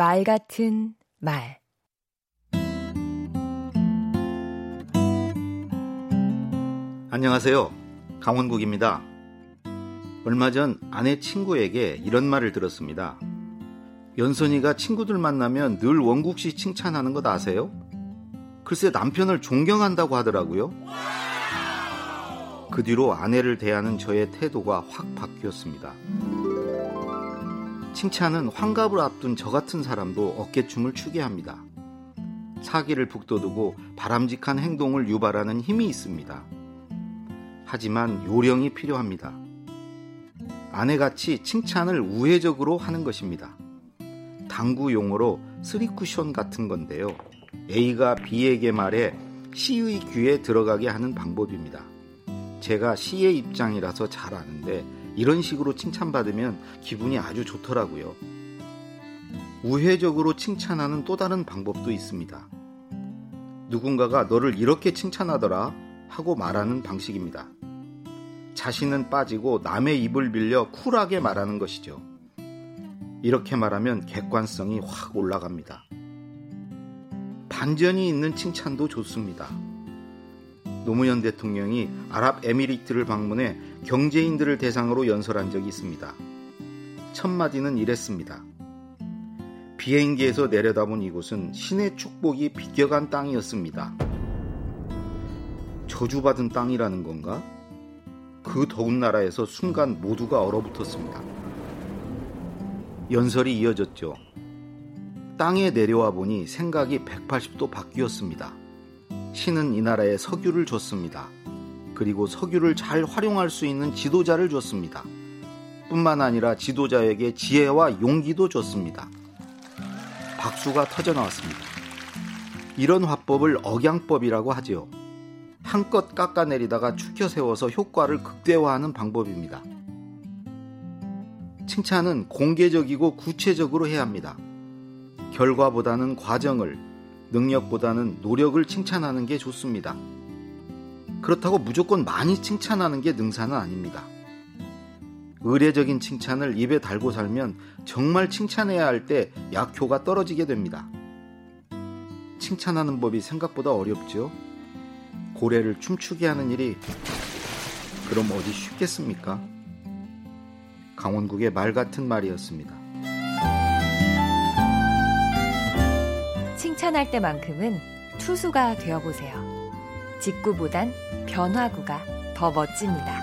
말 같은 말 안녕하세요. 강원국입니다. 얼마 전 아내 친구에게 이런 말을 들었습니다. 연선이가 친구들 만나면 늘 원국 씨 칭찬하는 것 아세요? 글쎄 남편을 존경한다고 하더라고요. 그 뒤로 아내를 대하는 저의 태도가 확 바뀌었습니다. 칭찬은 환갑을 앞둔 저 같은 사람도 어깨춤을 추게 합니다. 사기를 북돋우고 바람직한 행동을 유발하는 힘이 있습니다. 하지만 요령이 필요합니다. 아내같이 칭찬을 우회적으로 하는 것입니다. 당구 용어로 쓰리쿠션 같은 건데요. A가 B에게 말해 C의 귀에 들어가게 하는 방법입니다. 제가 C의 입장이라서 잘 아는데 이런 식으로 칭찬받으면 기분이 아주 좋더라고요. 우회적으로 칭찬하는 또 다른 방법도 있습니다. 누군가가 너를 이렇게 칭찬하더라 하고 말하는 방식입니다. 자신은 빠지고 남의 입을 빌려 쿨하게 말하는 것이죠. 이렇게 말하면 객관성이 확 올라갑니다. 반전이 있는 칭찬도 좋습니다. 노무현 대통령이 아랍에미리트를 방문해 경제인들을 대상으로 연설한 적이 있습니다. 첫 마디는 이랬습니다. 비행기에서 내려다본 이곳은 신의 축복이 비껴간 땅이었습니다. 저주받은 땅이라는 건가? 그 더운 나라에서 순간 모두가 얼어붙었습니다. 연설이 이어졌죠. 땅에 내려와 보니 생각이 180도 바뀌었습니다. 신은 이 나라에 석유를 줬습니다. 그리고 석유를 잘 활용할 수 있는 지도자를 줬습니다. 뿐만 아니라 지도자에게 지혜와 용기도 줬습니다. 박수가 터져 나왔습니다. 이런 화법을 억양법이라고 하지요. 한껏 깎아내리다가 축혀 세워서 효과를 극대화하는 방법입니다. 칭찬은 공개적이고 구체적으로 해야 합니다. 결과보다는 과정을, 능력보다는 노력을 칭찬하는 게 좋습니다. 그렇다고 무조건 많이 칭찬하는 게 능사는 아닙니다. 의례적인 칭찬을 입에 달고 살면 정말 칭찬해야 할 때 약효가 떨어지게 됩니다. 칭찬하는 법이 생각보다 어렵죠? 고래를 춤추게 하는 일이 그럼 어디 쉽겠습니까? 강원국의 말 같은 말이었습니다. 칭찬할 때만큼은 투수가 되어보세요. 직구보단 변화구가 더 멋집니다.